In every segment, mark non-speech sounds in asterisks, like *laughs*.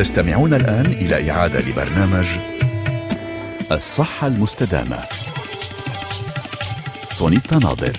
تستمعون الآن إلى إعادة لبرنامج الصحة المستدامة. سونيتا ناظر.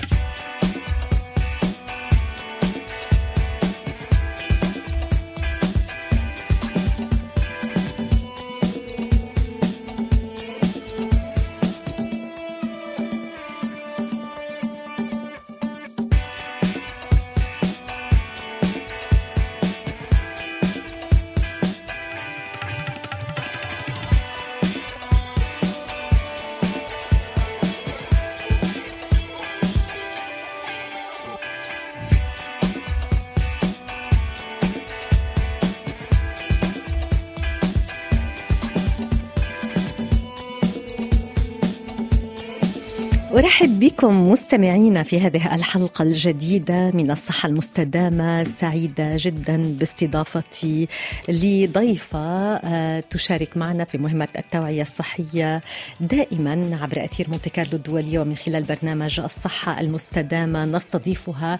مستمعينا في هذه الحلقة الجديدة من الصحة المستدامة سعيدة جدا باستضافتي لضيفة آه، تشارك معنا في مهمة التوعية الصحية دائما عبر أثير مونتي كارلو الدولية ومن خلال برنامج الصحة المستدامة. نستضيفها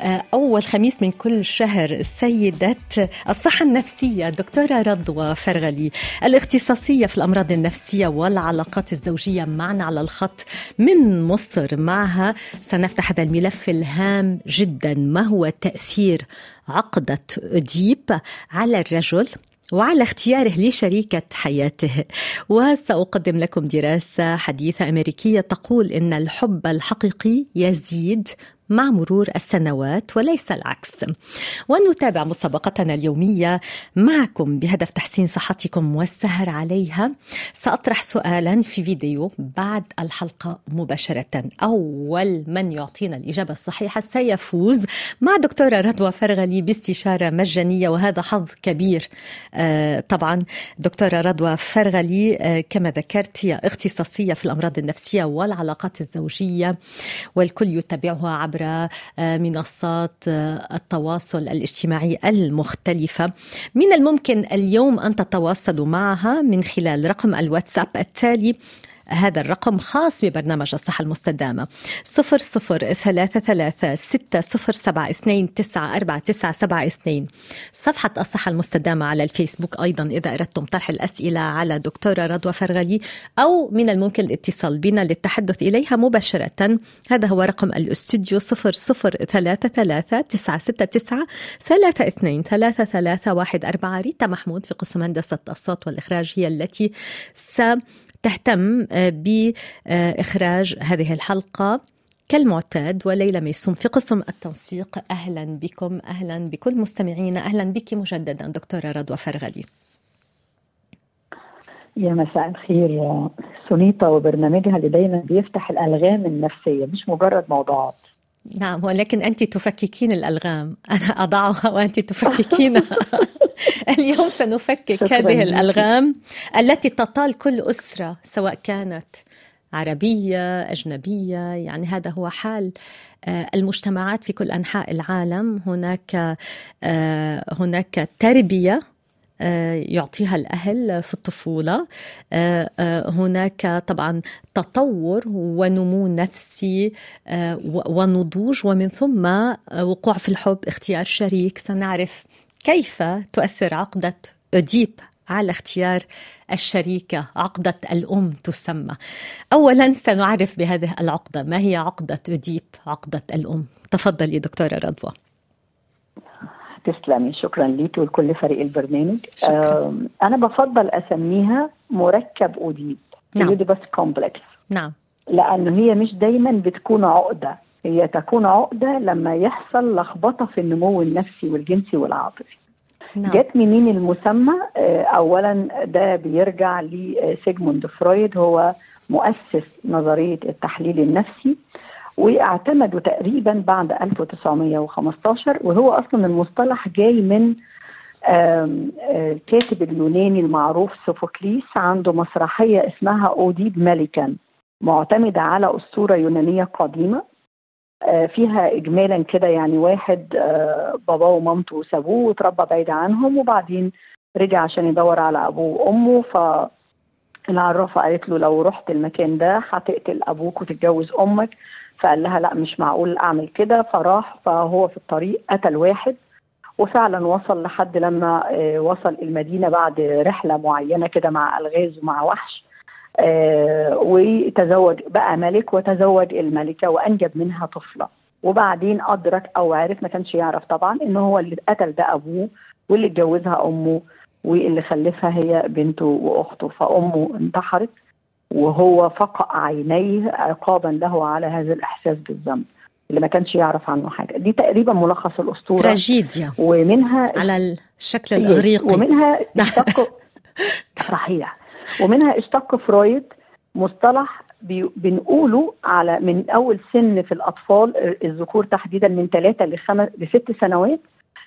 آه، أول خميس من كل شهر السيدة الصحة النفسية دكتورة رضوى فرغلي الاختصاصية في الأمراض النفسية والعلاقات الزوجية معنا على الخط من مصر. معها سنفتح هذا الملف الهام جدا. ما هو تأثير عقدة أديب على الرجل وعلى اختياره لشريكة حياته؟ وسأقدم لكم دراسة حديثة أمريكية تقول إن الحب الحقيقي يزيد مع مرور السنوات وليس العكس. ونتابع مسابقتنا اليومية معكم بهدف تحسين صحتكم والسهر عليها. سأطرح سؤالا في فيديو بعد الحلقة مباشرة. أول من يعطينا الإجابة الصحيحة سيفوز مع دكتورة رضوى فرغلي باستشارة مجانية وهذا حظ كبير. آه، طبعا دكتورة رضوى فرغلي آه، كما ذكرت هي اختصاصية في الأمراض النفسية والعلاقات الزوجية والكل يتابعها عبر عبر آه، منصات آه، التواصل الاجتماعي المختلفة. من الممكن اليوم أن تتواصلوا معها من خلال رقم الواتساب التالي هذا الرقم خاص ببرنامج الصحة المستدامة. صفر صفر ثلاثة ثلاثة ستة صفر سبعة اثنين تسعة أربعة تسعة سبعة اثنين. صفحة الصحة المستدامة على الفيسبوك أيضا إذا أردتم طرح الأسئلة على دكتورة رضوى فرغلي أو من الممكن الاتصال بنا للتحدث إليها مباشرة. هذا هو رقم الاستوديو صفر صفر ثلاثة ثلاثة تسعة ستة تسعة ثلاثة اثنين ثلاثة ثلاثة واحد أربعة. ريتا محمود في قسم هندسة الصوت والإخراج هي التي س تهتم آه، بإخراج هذه الحلقة كالمعتاد وليلى ميسوم في قسم التنسيق. أهلا بكم أهلا بكل مستمعينا أهلا بك مجددا دكتورة رضوى فرغلي. يا مساء الخير يا سونيتا وبرنامجها اللي دايما بيفتح الألغام النفسية مش مجرد موضوعات. نعم ولكن أنت تفككين الألغام. أنا أضعها وأنت تفككينها. *laughs* *laughs* اليوم سنفكك هذه الألغام التي تطال كل أسرة سواء كانت عربية أجنبية يعني هذا هو حال آه، المجتمعات في كل أنحاء العالم. هناك آه، هناك تربية آه، يعطيها الأهل في الطفولة. هناك طبعا تطور ونمو نفسي ونضوج ومن ثم وقوع في الحب اختيار شريك. سنعرف كيف تؤثر عقدة أديب على اختيار الشريكة؟ عقدة الأم تسمى. أولا سنعرف بهذه العقدة. ما هي عقدة أديب عقدة الأم. تفضلي دكتورة رضوى. تسلمي. شكرا ليكي ولكل فريق البرنامج. شكرا. أنا بفضل أسميها مركب أديب نعم. بس complex نعم. لأنه هي مش دايما بتكون عقدة. هي تكون عقدة لما يحصل لخبطة في النمو النفسي والجنسي والعاطفي. نعم. جت منين المسمى؟ آه، اولا ده بيرجع لسيجموند فرويد هو مؤسس نظرية التحليل النفسي واعتمدوا تقريبا بعد 1915 وهو أصلا المصطلح جاي من الكاتب اليوناني المعروف سوفوكليس عنده مسرحية اسمها اوديب ملكا معتمدة على أسطورة يونانية قديمة. آه، فيها اجمالا كده يعني واحد آه، باباه ومامته سابوه وتربى بعيد عنهم وبعدين رجع عشان يدور على أبوه وأمه ف العرافة قالت له لو رحت المكان ده هتقتل أبوك وتتجوز أمك فقال لها لا مش معقول أعمل كده فراح فهو في الطريق قتل واحد وفعلا وصل لحد لما آه، وصل المدينة بعد رحلة معينة كده مع ألغاز ومع وحش آه، وتزوج بقى ملك وتزوج الملكة وأنجب منها طفلة. وبعدين أدرك أو عرف ما كانش يعرف طبعا إن هو اللي قتل ده أبوه واللي اتجوزها أمه واللي خلفها هي بنته وأخته. فأمه انتحرت وهو فقأ عينيه عقابا له على هذا الإحساس بالذنب اللي ما كانش يعرف عنه حاجة. دي تقريبا ملخص الأسطورة. تراجيديا. ومنها على الشكل الإغريقي. ومنها *laughs* صحيح. ومنها اشتق فرويد مصطلح بنقوله على من أول سن في الأطفال الذكور تحديدا من ثلاثة لخمس لست سنوات.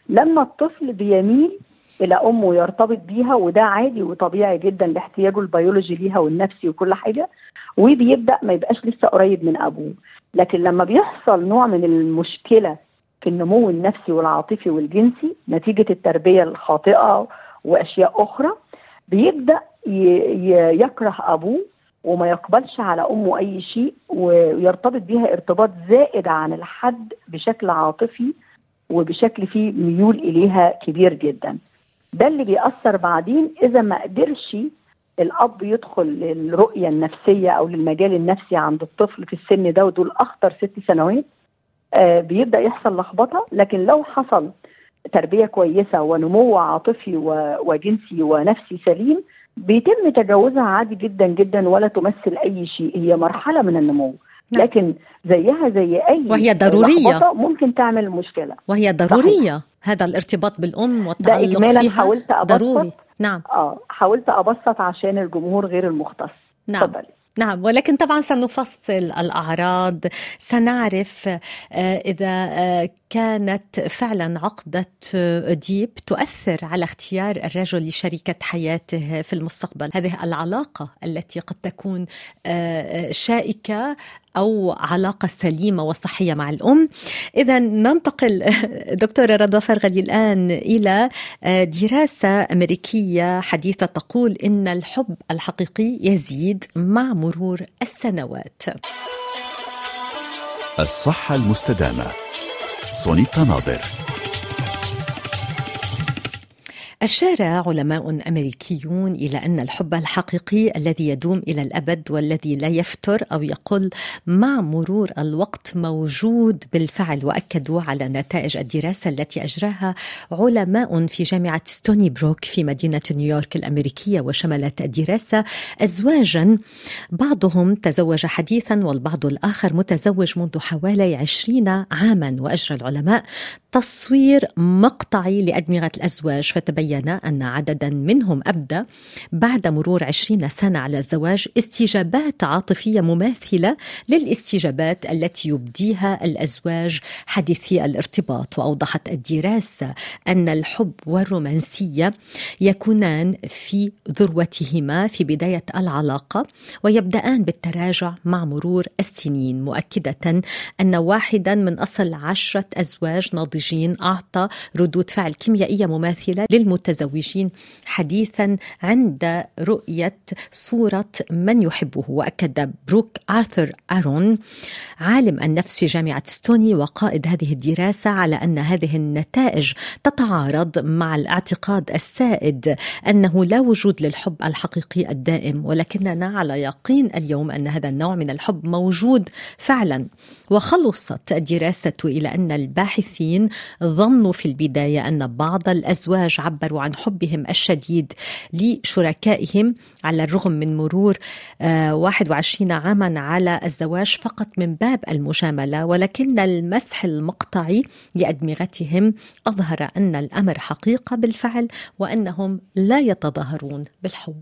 لما الطفل بيميل إلى أمه يرتبط بيها وده عادي وطبيعي جدا لاحتياجه البيولوجي ليها والنفسي وكل حاجة وبيبدأ ما يبقاش لسه قريب من أبوه. لكن لما بيحصل نوع من المشكلة في النمو النفسي والعاطفي والجنسي نتيجة التربية الخاطئة وأشياء أخرى بيبدأ يكره أبوه وما يقبلش على أمه أي شيء ويرتبط بيها ارتباط زائد عن الحد بشكل عاطفي وبشكل فيه ميول إليها كبير جدا. ده اللي بيأثر بعدين إذا ما قدرش الأب يدخل للرؤية النفسية أو للمجال النفسي عند الطفل في السن ده ودول أخطر ست سنوات آه بيبدأ يحصل لخبطة. لكن لو حصل تربية كويسة ونمو عاطفي وجنسي ونفسي سليم بيتم تجاوزها عادي جدا جدا ولا تمثل أي شيء. هي مرحلة من النمو. نعم. لكن زيها زي أي وهي ضرورية. ممكن تعمل مشكلة. وهي ضرورية. صحيح. هذا الارتباط بالأم والتعلق ده إجمالا فيها حاولت أبسط. ضروري. نعم. آه حاولت أبسط عشان الجمهور غير المختص. نعم. فضلي. نعم ولكن طبعا سنفصل الأعراض. سنعرف آه، إذا آه، كانت فعلا عقدة ديب تؤثر على اختيار الرجل لشريكة حياته في المستقبل. هذه العلاقة التي قد تكون آه، شائكة أو علاقة سليمة وصحية مع الأم. إذا ننتقل *laughs* دكتورة رضوى فرغلي الآن إلى دراسة أمريكية حديثة تقول إن الحب الحقيقي يزيد مع مرور السنوات. الصحة المستدامة. سونيتا ناظر. أشار علماء أمريكيون إلى أن الحب الحقيقي الذي يدوم إلى الأبد والذي لا يفتر أو يقل مع مرور الوقت موجود بالفعل وأكدوا على نتائج الدراسة التي أجراها علماء في جامعة ستوني بروك في مدينة نيويورك الأمريكية وشملت الدراسة أزواجا. بعضهم تزوج حديثا والبعض الآخر متزوج منذ حوالي عشرين عاما. وأجرى العلماء تصوير مقطعي لأدمغة الأزواج. فتبين أن عددا منهم أبدى بعد مرور عشرين سنة على الزواج استجابات عاطفية مماثلة للاستجابات التي يبديها الأزواج. حديثي الارتباط وأوضحت الدراسة أن الحب والرومانسية يكونان في ذروتهما في بداية العلاقة ويبدأان بالتراجع مع مرور السنين. مؤكدة أن واحدا من أصل عشرة أزواج ناضجين أعطى ردود فعل كيميائية مماثلة للمتزوجين حديثا عند رؤية صورة من يحبه وأكد بروك آرثر أرون عالم النفس في جامعة ستوني وقائد هذه الدراسة على أن هذه النتائج تتعارض مع الاعتقاد السائد أنه لا وجود للحب الحقيقي الدائم ولكننا على يقين اليوم أن هذا النوع من الحب موجود فعلا. وخلصت الدراسة إلى أن الباحثين ظنوا في البداية أن بعض الأزواج عبروا عن حبهم الشديد لشركائهم على الرغم من مرور 21 آه، عاما على الزواج فقط من باب المجاملة ولكن المسح المقطعي لأدمغتهم أظهر أن الأمر حقيقة بالفعل وأنهم لا يتظاهرون بالحب.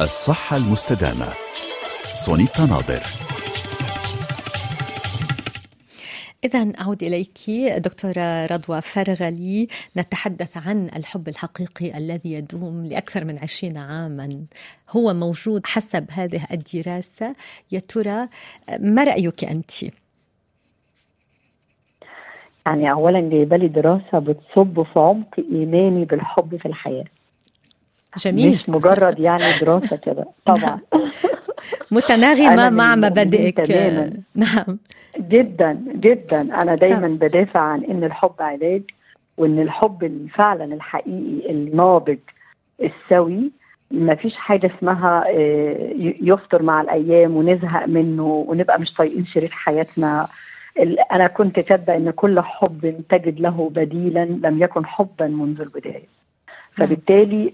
الصحة المستدامة. سونيتا ناظر. إذا أعود إليك دكتورة رضوى فرغلي نتحدث عن الحب الحقيقي الذي يدوم لأكثر من عشرين عاما. هو موجود حسب هذه الدراسة. يا ترى ما رأيك أنت؟ يعني أولا جايبة لي دراسة بتصب في عمق إيماني بالحب في الحياة. جميل. مش مجرد يعني دراسة كده. طبعا. *laughs* متناغمه مع مبادئك. تماما. *laughs* نعم. جدا جدا. أنا دايما بدافع عن إن الحب علاج وإن الحب فعلا الحقيقي الناضج السوي. ما فيش حاجة اسمها يفطر مع الأيام ونزهق منه ونبقى مش طايقين شريك حياتنا. أنا كنت كاتبة إن كل حب تجد له بديلا لم يكن حبا منذ البداية. فبالتالي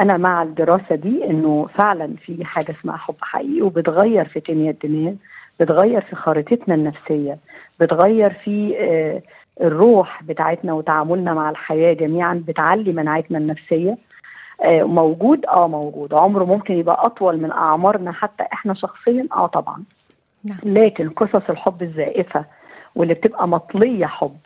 أنا مع الدراسة دي إنه فعلا في حاجة اسمها حب حقيقي وبتغير في كيمياء الدماغ بتغير في خريطتنا النفسية بتغير في الروح بتاعتنا وتعاملنا مع الحياة جميعا بتعلي مناعتنا النفسية. موجود؟ آه موجود. عمره ممكن يبقى أطول من أعمارنا حتى إحنا شخصيا؟ آه طبعا. نعم. لكن قصص الحب الزائفة واللي بتبقى مطلية حب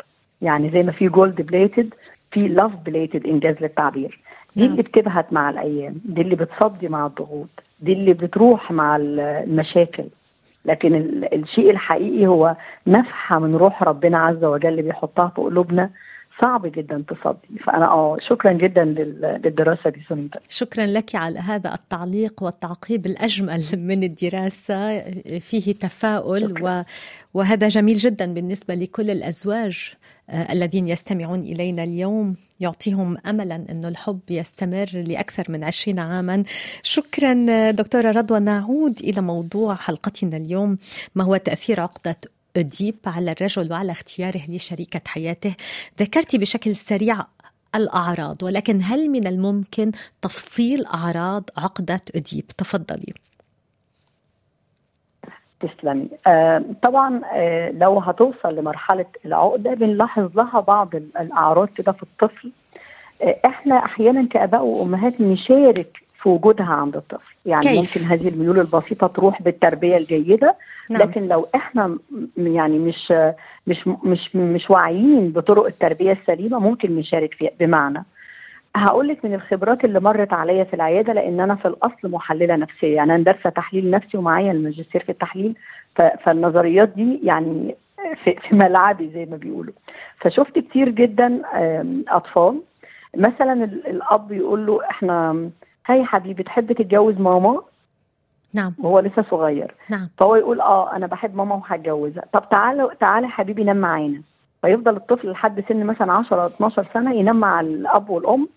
يعني زي ما في gold plated في love plated إن جاز للتعبير. دي نعم. اللي بتبهت مع الأيام دي اللي بتصدي مع الضغوط دي اللي بتروح مع المشاكل. لكن الشيء الحقيقي هو نفحة من روح ربنا عز وجل اللي بيحطها في قلوبنا. صعب جدا تصدي. فأنا آه شكرا جدا للدراسة دي سنيتا شكرا لك على هذا التعليق والتعقيب الأجمل من الدراسة. فيه تفاؤل و... وهذا جميل جدا بالنسبة لكل الأزواج. الذين يستمعون إلينا اليوم يعطيهم املا انه الحب يستمر لأكثر من عشرين عاما. شكرا دكتورة رضوى نعود إلى موضوع حلقتنا اليوم ما هو تأثير عقدة أديب على الرجل وعلى اختياره لشريكة حياته؟ ذكرتي بشكل سريع الأعراض ولكن هل من الممكن تفصيل أعراض عقدة أديب تفضلي. تسلمي آه طبعا آه لو هتوصل لمرحلة العقدة بنلاحظ لها بعض الأعراض كده في الطفل آه إحنا أحيانا كآباء وأمهات نشارك في وجودها عند الطفل يعني كيف. ممكن هذه الميول البسيطة تروح بالتربية الجيدة نعم. لكن لو إحنا يعني مش مش مش مش واعيين بطرق التربية السليمة ممكن نشارك فيها بمعنى هقول لك من الخبرات اللي مرت عليا في العيادة لأن أنا في الأصل محللة نفسية. يعني أنا دارسة تحليل نفسي ومعايا الماجستير في التحليل فالنظريات دي يعني في, ملعبي زي ما بيقولوا. فشفت كتير جدا أطفال. مثلا الأب يقول له إحنا هاي حبيبي تحب تتجوز ماما؟ نعم. وهو لسه صغير. نعم. فهو يقول آه أنا بحب ماما وهتجوزها. طب تعالى تعالى حبيبي نام معانا. فيفضل الطفل لحد سن مثلا 10 12 سنة ينام مع الأب والأم.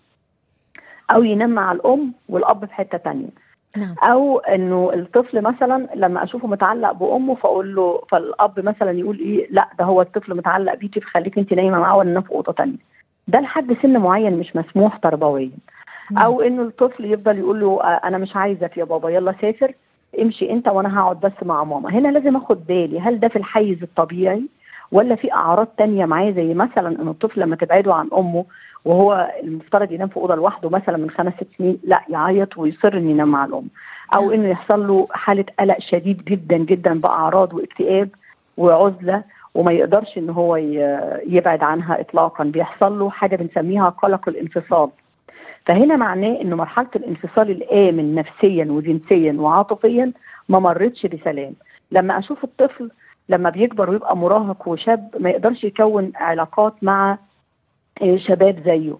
أو ينام مع الأم والأب في حتة تانية. نعم. أو إنه الطفل مثلا لما أشوفه متعلق بأمه فأقول له فالأب مثلا يقول إيه لا ده هو الطفل متعلق بيكي فخليك انت نايمة معاه وأنا في أوضة تانية. ده لحد سن معين مش مسموح تربويا. أو إنه الطفل يفضل يقول له أنا مش عايزك يا بابا يلا سافر امشي أنت وأنا هقعد بس مع ماما. هنا لازم آخد بالي هل ده في الحيز الطبيعي؟ ولا في أعراض تانية معاه زي مثلا إن الطفل لما تبعده عن أمه وهو المفترض ينام في أوضة لوحده مثلا من خمس ست سنين لا يعيط ويصر إنه ينام مع الام أو إنه يحصل له حالة قلق شديد جدا جدا بأعراض واكتئاب وعزلة وما يقدرش ان هو يبعد عنها اطلاقا. بيحصل له حاجة بنسميها قلق الانفصال. فهنا معناه ان مرحلة الانفصال الآمن نفسيا وجنسيا وعاطفيا ما مرتش بسلام. لما أشوف الطفل لما بيكبر ويبقى مراهق وشاب ما يقدرش يكون علاقات مع شباب زيه.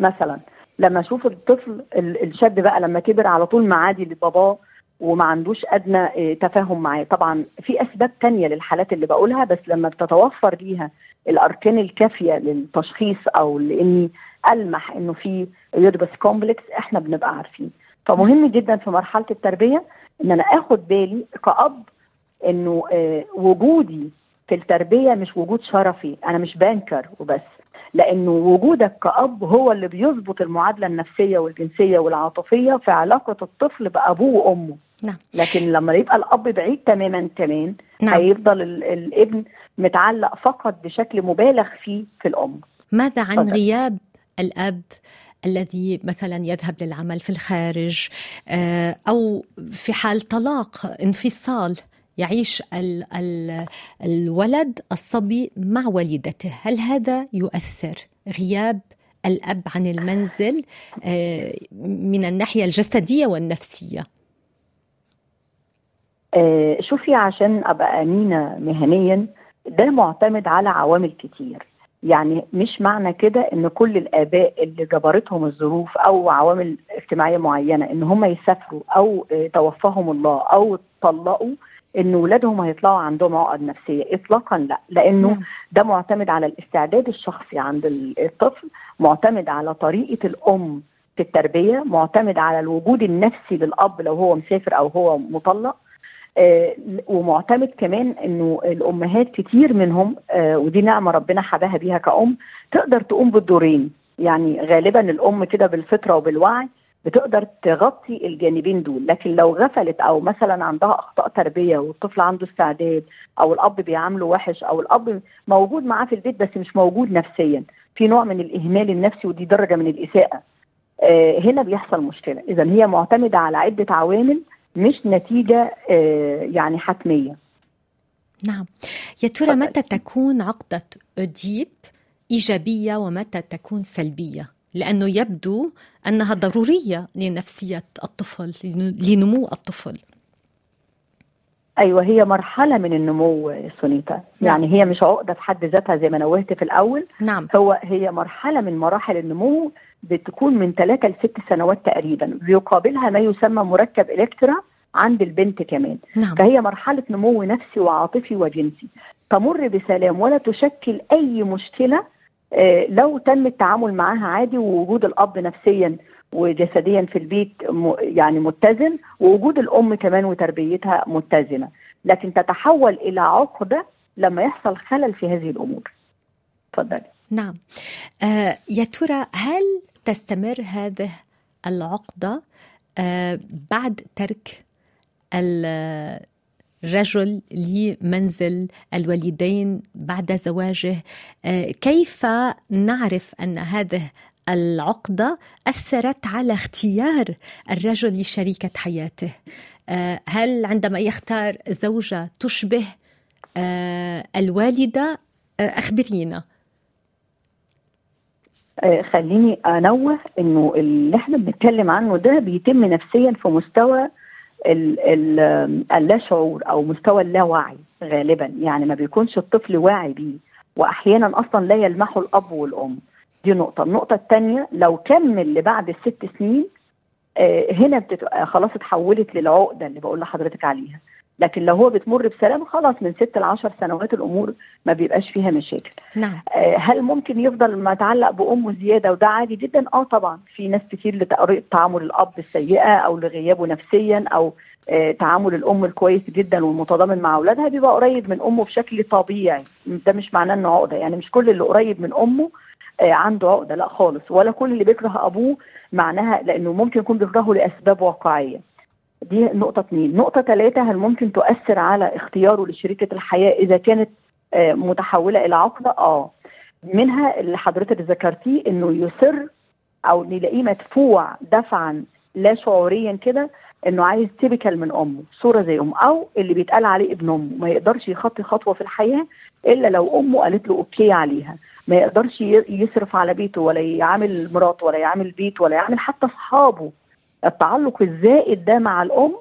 مثلا لما أشوف الطفل الشاب بقى لما كبر على طول معادي لباباه وما عندوش أدنى تفاهم معاه. طبعا في أسباب تانية للحالات اللي بقولها بس لما بتتوفر ليها الأركان الكافية للتشخيص أو لإني ألمح إنه في Oedipus complex إحنا بنبقى عارفين. فمهم جدا في مرحلة التربية إن أنا آخد بالي كأب إنه آه وجودي في التربية مش وجود شرفي. أنا مش بانكر وبس. لأنه وجودك كأب هو اللي بيظبط المعادلة النفسية والجنسية والعاطفية في علاقة الطفل بأبوه وأمه نعم. لكن لما يبقى الأب بعيد تماما كمان نعم. هيفضل الابن متعلق فقط بشكل مبالغ فيه في الأم ماذا عن فضل. غياب الأب الذي مثلا يذهب للعمل في الخارج أو في حال طلاق انفصال يعيش ال ال الولد الصبي مع والدته. هل هذا يؤثر غياب الأب عن المنزل من الناحية الجسدية والنفسية؟ شوفي عشان أبقى أمينة مهنيا ده معتمد على عوامل كتير. يعني مش معنى كده إن كل الآباء اللي جبرتهم الظروف أو عوامل اجتماعية معينة إن هم يسافروا أو توفاهم الله أو طلقوا إن ولادهم هيطلعوا عندهم عقد نفسية اطلاقا لا لأنه نعم. ده معتمد على الاستعداد الشخصي عند الطفل معتمد على طريقة الأم في التربية معتمد على الوجود النفسي للأب لو هو مسافر أو هو مطلق آه ومعتمد كمان إنه الأمهات كتير منهم آه ودي نعمة ربنا حباها بيها كأم تقدر تقوم بالدورين يعني غالبا الأم كده بالفطرة وبالوعي بتقدر تغطي الجانبين دول لكن لو غفلت أو مثلا عندها أخطاء تربية والطفل عنده استعداد أو الأب بيعامله وحش أو الأب موجود معاه في البيت بس مش موجود نفسيا في نوع من الإهمال النفسي ودي درجة من الإساءة. آه هنا بيحصل مشكلة. اذا هي معتمدة على عدة عوامل مش نتيجة آه يعني حتمية. نعم. يا ترى متى تكون عقدة اديب إيجابية ومتى تكون سلبية؟ لأنه يبدو أنها ضرورية لنفسية الطفل لنمو الطفل. أيوه هي مرحلة من النمو سونيتا. نعم. يعني هي مش عقدة في حد ذاتها زي ما نوهت في الأول. نعم. هو هي مرحلة من مراحل النمو بتكون من ثلاثة لست سنوات تقريبا. بيقابلها ما يسمى مركب إلكترا عند البنت كمان. نعم. فهي مرحلة نمو نفسي وعاطفي وجنسي. تمر بسلام ولا تشكل أي مشكلة لو تم التعامل معاها عادي ووجود الأب نفسيا وجسديا في البيت يعني متزن ووجود الأم كمان وتربيتها متزنة. لكن تتحول إلى عقده لما يحصل خلل في هذه الأمور. اتفضلي نعم. آه يا ترى هل تستمر هذه العقدة آه بعد ترك الرجل لمنزل الوالدين بعد زواجه. كيف نعرف أن هذه العقدة أثرت على اختيار الرجل لشريكة حياته؟ هل عندما يختار زوجة تشبه الوالدة أخبرينا. خليني أنوه إنه اللي إحنا بنتكلم عنه ده بيتم نفسيا في مستوى اللاشعور أو مستوى اللاوعي غالبا. يعني ما بيكونش الطفل واعي بيه. واحيانا أصلا لا يلمحه الأب والأم. دي نقطة. النقطة الثانية لو كمل لبعد الست سنين آه هنا بتبقى خلاص اتحولت للعقدة اللي بقول لحضرتك عليها. لكن لو هو بتمر بسلام خلاص من ست لعشر سنوات الأمور ما بيبقاش فيها مشاكل. نعم. آه هل ممكن يفضل متعلق بامه زياده وده عادي جدا؟ آه طبعا. في ناس كتير لطريقه تعامل الأب السيئة أو لغيابه نفسيا أو آه تعامل الأم الكويس جدا والمتضامن مع أولادها بيبقى قريب من أمه بشكل طبيعي. ده مش معناه إنه عقدة. يعني مش كل اللي قريب من أمه آه عنده عقدة. لا خالص. ولا كل اللي بيكره أبوه معناها لأنه ممكن يكون بيكرهه لأسباب واقعية. دي نقطة اثنين نقطة ثلاثة هل ممكن تؤثر على اختياره لشريكة الحياة إذا كانت متحولة إلى عقدة؟ آه. منها اللي حضرتك ذكرتيه إنه يصر أو نلاقيه مدفوع دفعا لا شعوريا كده إنه عايز typical من أمه صورة زي أمه أو اللي بيتقال عليه ابن أمه. ما يقدرش يخطي خطوة في الحياة إلا لو أمه قالت له okay عليها. ما يقدرش يصرف على بيته ولا يعامل مراته ولا يعامل بيته ولا يعامل حتى أصحابه. التعلق الزائد ده مع الأم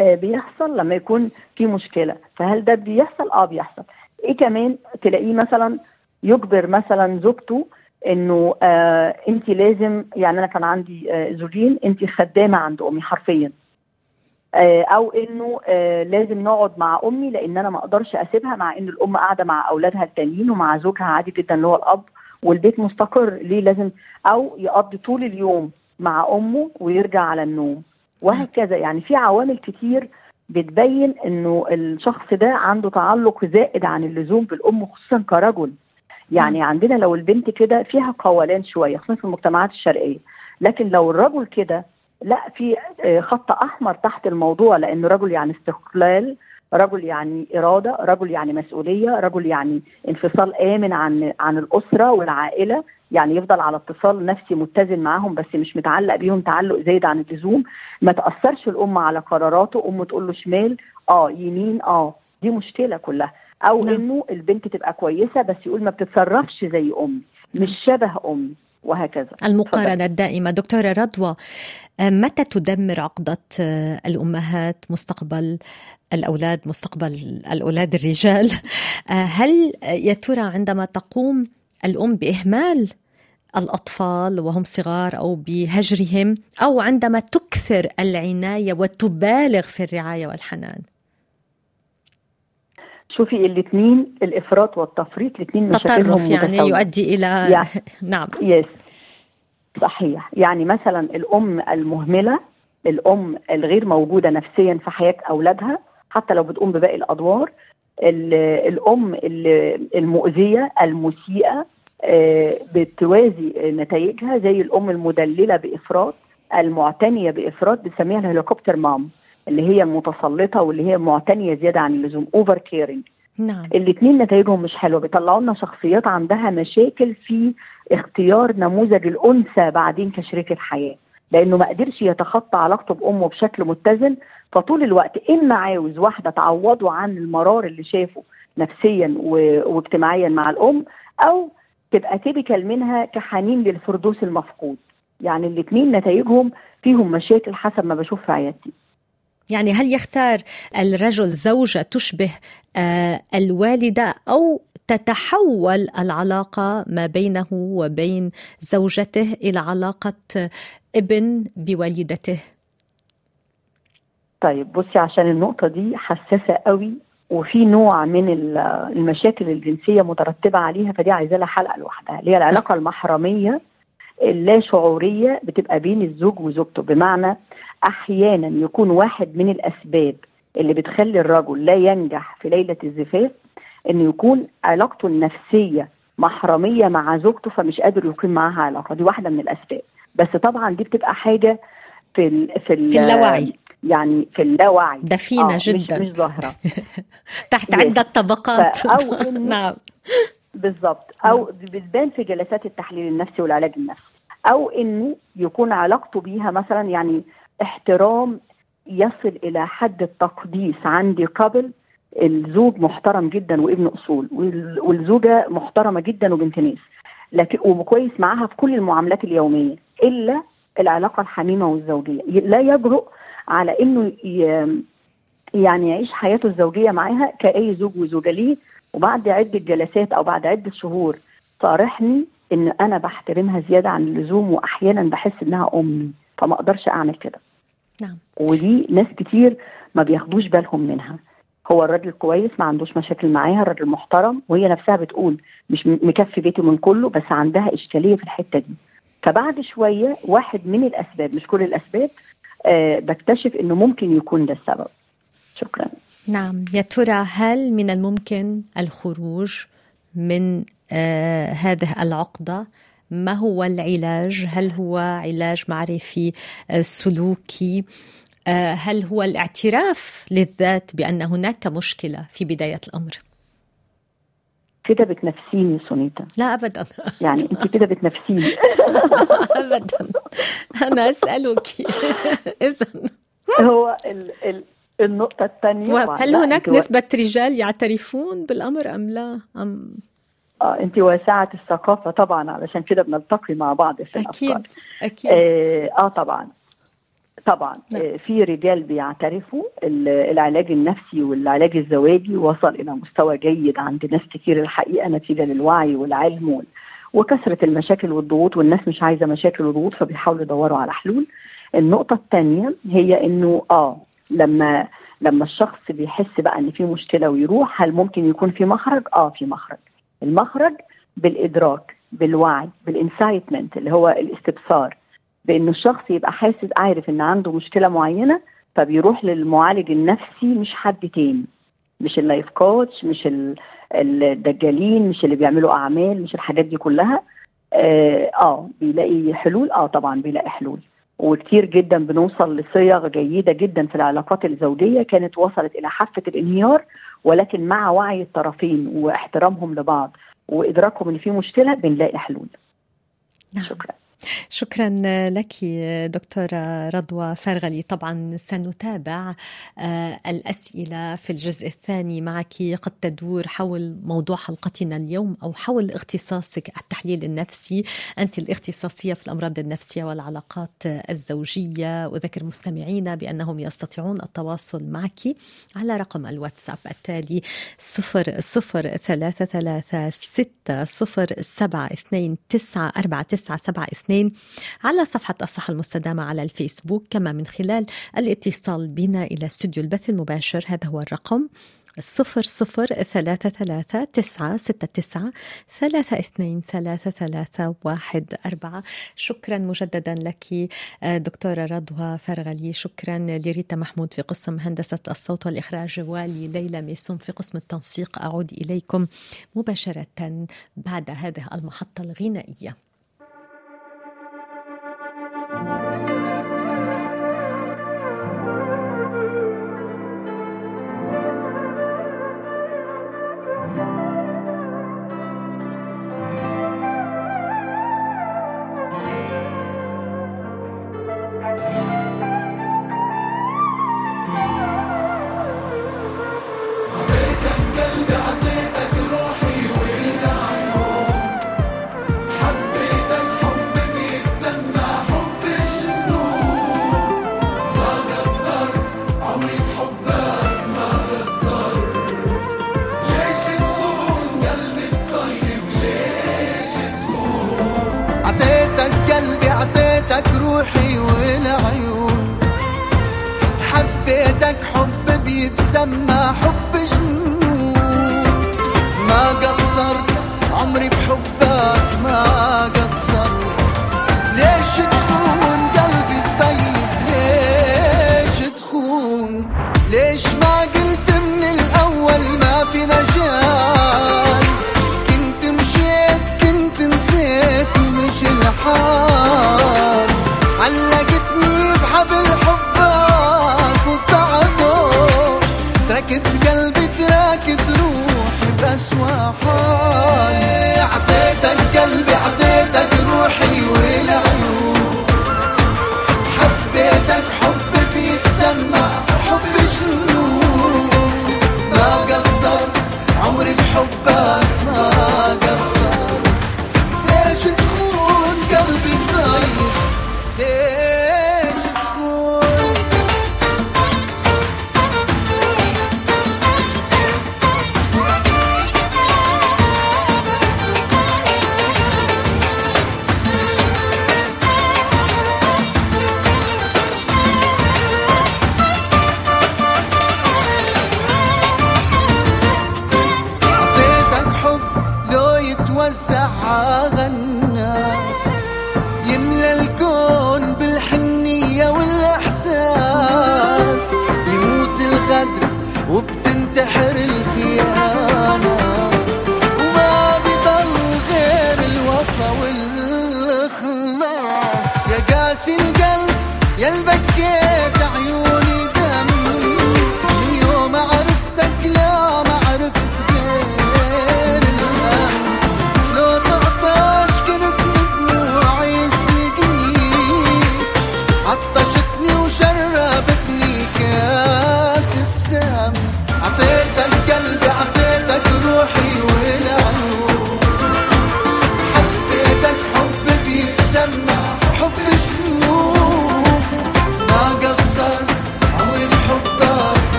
آه بيحصل لما يكون في مشكلة. فهل ده بيحصل؟ آه بيحصل. إيه كمان؟ تلاقيه مثلا يجبر مثلا زوجته إنه آه انت لازم يعني أنا كان عندي آه زوجين انت خدامة عند أمي حرفيا. آه أو إنه آه لازم نقعد مع أمي لأن أنا ما أقدرش أسيبها مع إن الأم قاعدة مع أولادها التانيين ومع زوجها عادي جدا اللي هو الأب والبيت مستقر. ليه لازم؟ أو يقضي طول اليوم مع أمه ويرجع على النوم. وهكذا يعني في عوامل كتير بتبين إنه الشخص ده عنده تعلق زائد عن اللزوم بالأم خصوصا كرجل. يعني عندنا لو البنت كده فيها قولان شوية خصوصا في المجتمعات الشرقية لكن لو الرجل كده لا في خط أحمر تحت الموضوع لأنه رجل يعني استقلال رجل يعني إرادة رجل يعني مسؤولية رجل يعني انفصال آمن عن عن الأسرة والعائلة يعني يفضل على اتصال نفسي متزن معاهم بس مش متعلق بيهم تعلق زايد عن اللزوم. ما تأثرش الام على قراراته. أمه تقول له شمال آه يمين آه. دي مشكلة كلها. أو نعم. إنه البنت تبقى كويسة بس يقول ما بتتصرفش زي أمي مش شبه أمي وهكذا. المقارنة الدائمة. دكتورة رضوى متى تدمر عقدة الأمهات مستقبل الأولاد مستقبل الأولاد الرجال؟ هل يا ترى عندما تقوم الأم بإهمال الأطفال وهم صغار أو بهجرهم أو عندما تكثر العناية وتبالغ في الرعاية والحنان. شوفي الاثنين الإفراط والتفريط الاثنين مشاكلهم يعني متساوية. يؤدي إلى يعني *laughs* نعم. يس صحيح. يعني مثلا الأم المهملة الأم الغير موجودة نفسيا في حياة أولادها حتى لو بتقوم بباقي الأدوار الأم المؤذية المسيئة بتوازي نتائجها زي الأم المدللة بإفراط المعتنية بإفراط بنسميها ال helicopter mom اللي هي متسلطه واللي هي معتنية زيادة عن اللزوم over caring نعم. الاثنين نتائجهم مش حلوة بيطلعوا لنا شخصيات عندها مشاكل في اختيار نموذج الأنثى بعدين كشريكه حياه لأنه ما قدرش يتخطى علاقته بأمه بشكل متزن فطول الوقت اما عاوز واحدة تعوضه عن المرار اللي شافه نفسيا واجتماعيا مع الأم أو تبقى تيبيكال منها كحنين للفردوس المفقود. يعني الاثنين نتائجهم فيهم مشاكل حسب ما بشوف في عيادتي. يعني هل يختار الرجل زوجة تشبه آه، الوالدة أو تتحول العلاقة ما بينه وبين زوجته إلى علاقة ابن بوالدته؟ طيب بصي عشان النقطة دي حساسة قوي وفي نوع من المشاكل الجنسية مترتبة عليها فدي عايزة لها حلقة لوحدها. اللي هي العلاقة المحرمية اللا شعورية بتبقى بين الزوج وزوجته. بمعنى أحيانا يكون واحد من الأسباب اللي بتخلي الرجل لا ينجح في ليلة الزفاف إنه يكون علاقته النفسية محرمية مع زوجته فمش قادر يقيم معاها علاقة. دي واحدة من الأسباب. بس طبعا دي بتبقى حاجة في في, في اللاوعي. يعني في اللاوعي. دفينة آه جدا. مش, مش ظاهرة. *laughs* تحت عدة طبقات. أو *laughs* نعم. بالظبط. أو بتبان في جلسات التحليل النفسي والعلاج النفسي. أو إنه يكون علاقته بيها مثلا يعني احترام يصل إلى حد التقديس عندي قبل الزوج محترم جدا وابن أصول والزوجة محترمة جدا وبنت ناس. لكن وكويس معاها في كل المعاملات اليومية إلا العلاقة الحميمة والزوجية. لا يجرؤ على إنه يعني يعيش حياته الزوجية معاها كأي زوج وزوجة ليه وبعد عدة جلسات أو بعد عدة شهور صارحني إن أنا بحترمها زيادة عن اللزوم وأحيانا بحس إنها أمي فما أقدرش أعمل كده. نعم. ودي ناس كتير ما بياخدوش بالهم منها. هو الراجل كويس ما عندوش مشاكل معاها الراجل محترم وهي نفسها بتقول مش مكفي بيته من كله بس عندها إشكالية في الحتة دي. فبعد شوية واحد من الأسباب مش كل الأسباب بكتشف إنه ممكن يكون ده السبب. شكرا. نعم يا ترى هل من الممكن الخروج من آه هذه العقدة؟ ما هو العلاج؟ هل هو علاج معرفي آه سلوكي؟ آه هل هو الاعتراف للذات بأن هناك مشكلة في بداية الأمر؟ كده بتنفسيني سونيتا. لا ابدا. يعني انت كده بتنفسيني *laughs* ابدا. أنا أسألك. *laughs* اذا هو ال ال النقطة الثانية. هل هناك نسبة رجال يعترفون بالأمر أم لا؟ أم. آه انت واسعة الثقافة طبعا علشان كده بنلتقي مع بعض في أكيد الأفكار. أكيد. آه, آه طبعا. طبعا نعم. آه في رجال بيعترفوا العلاج النفسي والعلاج الزواجي وصل إلى مستوى جيد عند ناس كتير الحقيقة نتيجة للوعي والعلم وكثرة المشاكل والضغوط والناس مش عايزة مشاكل وضغوط فبيحاولوا يدوروا على حلول. النقطة الثانية هي إنه آه لما لما الشخص بيحس بقى إن في مشكلة ويروح هل ممكن يكون في مخرج؟ آه في مخرج. المخرج بالإدراك بالوعي بال insightment اللي هو الاستبصار بأنه الشخص يبقى حاسس عارف إن عنده مشكلة معينة فبيروح للمعالج النفسي مش حد تاني. مش ال life coach مش الدجالين مش اللي بيعملوا أعمال مش الحاجات دي كلها. آه, آه بيلاقي حلول؟ آه طبعا بيلاقي حلول. وكتير جدا بنوصل لصيغ جيدة جدا في العلاقات الزوجية كانت وصلت إلى حافة الانهيار ولكن مع وعي الطرفين واحترامهم لبعض وإدراكهم إن في مشكلة بنلاقي حلول. نعم. شكرا. شكرا لك دكتورة رضوى فرغلي. طبعا سنتابع آه، الأسئلة في الجزء الثاني معك قد تدور حول موضوع حلقتنا اليوم أو حول اختصاصك التحليل النفسي. أنت الاختصاصية في الأمراض النفسية والعلاقات الزوجية. أذكر مستمعينا بأنهم يستطيعون التواصل معك على رقم الواتساب التالي صفر صفر ثلاثة ثلاثة ستة صفر سبعة اثنين تسعة أربعة تسعة سبعة اثنين على صفحة الصحة المستدامة على الفيسبوك كما من خلال الاتصال بنا إلى استوديو البث المباشر. هذا هو الرقم صفر صفر ثلاثة ثلاثة تسعة ستة تسعة ثلاثة اثنين ثلاثة ثلاثة واحد أربعة. شكرا مجددا لك دكتورة رضوى فرغلي. شكرا لريتا محمود في قسم هندسة الصوت والإخراج ولليلى ميسوم في قسم التنسيق. أعود إليكم مباشرة بعد هذه المحطة الغنائية.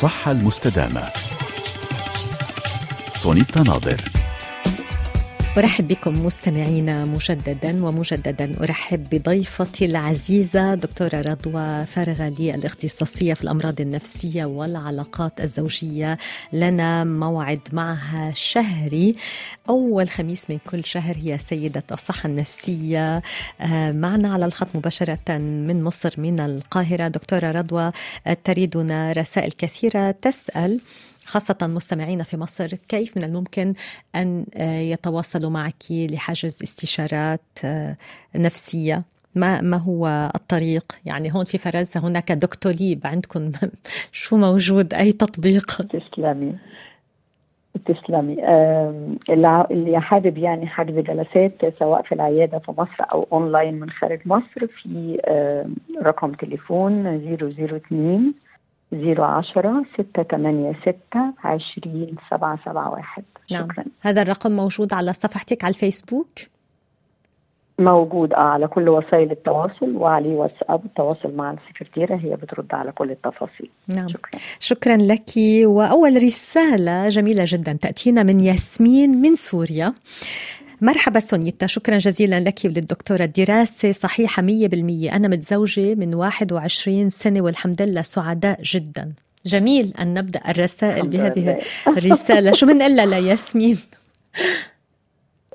الصحة المستدامة. سونيتا ناظر. أرحب بكم مستمعينا مجددا ومجددا. أرحب بضيفتي العزيزة دكتورة رضوى فرغلي الاختصاصية في الأمراض النفسية والعلاقات الزوجية. لنا موعد معها شهري. أول خميس من كل شهر هي سيدة الصحة النفسية. آه، معنا على الخط مباشرة من مصر من القاهرة دكتورة رضوى. تريدنا رسائل كثيرة تسأل خاصة مستمعينا في مصر كيف من الممكن أن آه، يتواصلوا معك لحجز استشارات آه، نفسية؟ ما ما هو الطريق؟ يعني هون في فرنسا هناك دكتوليب عندكم. *laughs* شو موجود؟ أي تطبيق؟ تسلمي. تسلمي. اللي حابب يعني حجز جلسات سواء في العيادة في مصر أو اونلاين من خارج مصر في رقم تليفون 002 010 686 20 771 نعم. شكرا. هذا الرقم موجود على صفحتك على الفيسبوك؟ موجود آه على كل وسائل التواصل وعليه واتساب التواصل مع السكرتيرة هي بترد على كل التفاصيل. نعم. شكرا. شكرا لك. وأول رسالة جميلة جدا تأتينا من ياسمين من سوريا. مرحبا سونيتا شكرا جزيلا لك وللدكتورة الدراسة. صحيحة مية بالمية. أنا متزوجة من 21 سنة والحمد لله سعداء جدا. جميل أن نبدأ الرسائل بهذه الرسالة. شو بنقول لها لياسمين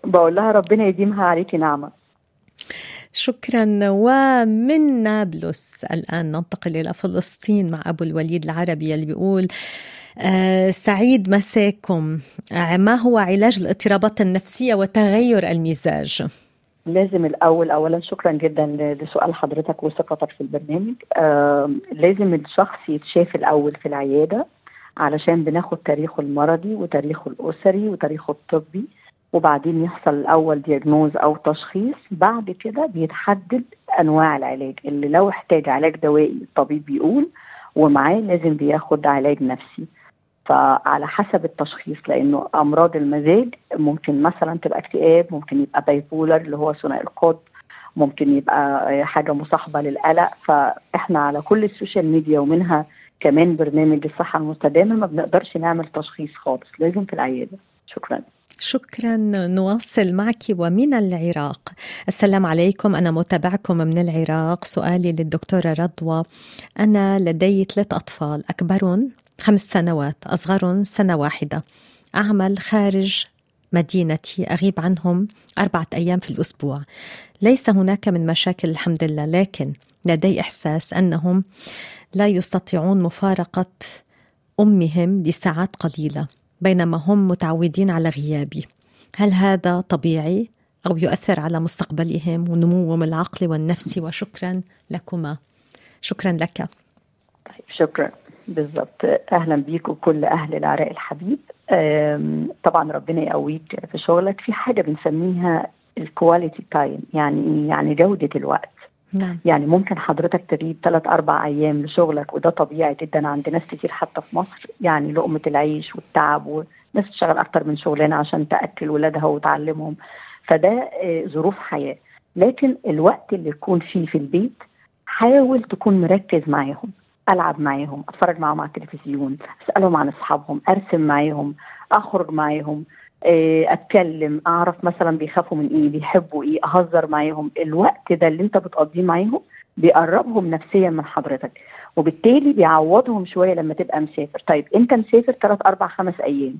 بقول لها ربنا يديمها عليكي نعمة. شكرا. ومن نابلس الآن ننتقل إلى فلسطين مع أبو الوليد العربي اللي بيقول سعيد مساكم. آه ما هو علاج الاضطرابات النفسية وتغير المزاج؟ لازم الأول اولا شكرا جدا لسؤال حضرتك وثقتك في البرنامج. آه لازم الشخص يتشاف الأول في العيادة علشان بناخد تاريخه المرضي وتاريخه الأسري وتاريخه الطبي وبعدين يحصل الأول diagnose أو تشخيص. بعد كده بيتحدد أنواع العلاج. اللي لو احتاج علاج دوائي الطبيب بيقول ومعاه لازم بياخد علاج نفسي. فعلى حسب التشخيص لأنه أمراض المزاج ممكن مثلا تبقى اكتئاب ممكن يبقى bipolar اللي هو ثنائي القطب ممكن يبقى حاجة مصاحبة للقلق. فإحنا على كل السوشيال ميديا ومنها كمان برنامج الصحة المستدامة ما بنقدرش نعمل تشخيص خالص لازم في العيادة. شكرا. شكرا. نواصل معك ومن العراق. السلام عليكم. أنا متابعكم من العراق. سؤالي للدكتورة رضوى. أنا لدي ثلاث أطفال. أكبرهم خمس سنوات أصغرهم سنة واحدة. أعمل خارج مدينتي أغيب عنهم أربعة أيام في الأسبوع. ليس هناك من مشاكل الحمد لله لكن لدي إحساس أنهم لا يستطيعون مفارقة أمهم لساعات قليلة بينما هم متعودين على غيابي. هل هذا طبيعي أو يؤثر على مستقبلهم ونموهم العقلي والنفسي؟ وشكرا لكما. شكرا لك. شكرا. بالضبط. أهلا بيك وكل أهل العراق الحبيب. طبعا ربنا يقويك في شغلك. في حاجة بنسميها ال quality time يعني يعني جودة الوقت. نعم. يعني ممكن حضرتك تغيب ثلاث أربع أيام لشغلك وده طبيعي جدا عند ناس كتير حتى في مصر. يعني لقمة العيش والتعب وناس بتشتغل أكتر من شغلانة عشان تأكل ولادها وتعلمهم. فده آه، ظروف حياة. لكن الوقت اللي تكون فيه في البيت حاول تكون مركز معاهم. ألعب معاهم أتفرج معاهم على التلفزيون أسألهم عن أصحابهم أرسم معاهم أخرج معاهم آه، أتكلم أعرف مثلا بيخافوا من إيه بيحبوا إيه أهزر معاهم الوقت ده اللي أنت بتقضيه معاهم بيقربهم نفسيا من حضرتك وبالتالي بيعوضهم شوية لما تبقى مسافر. طيب أنت مسافر ثلاث أربع خمس أيام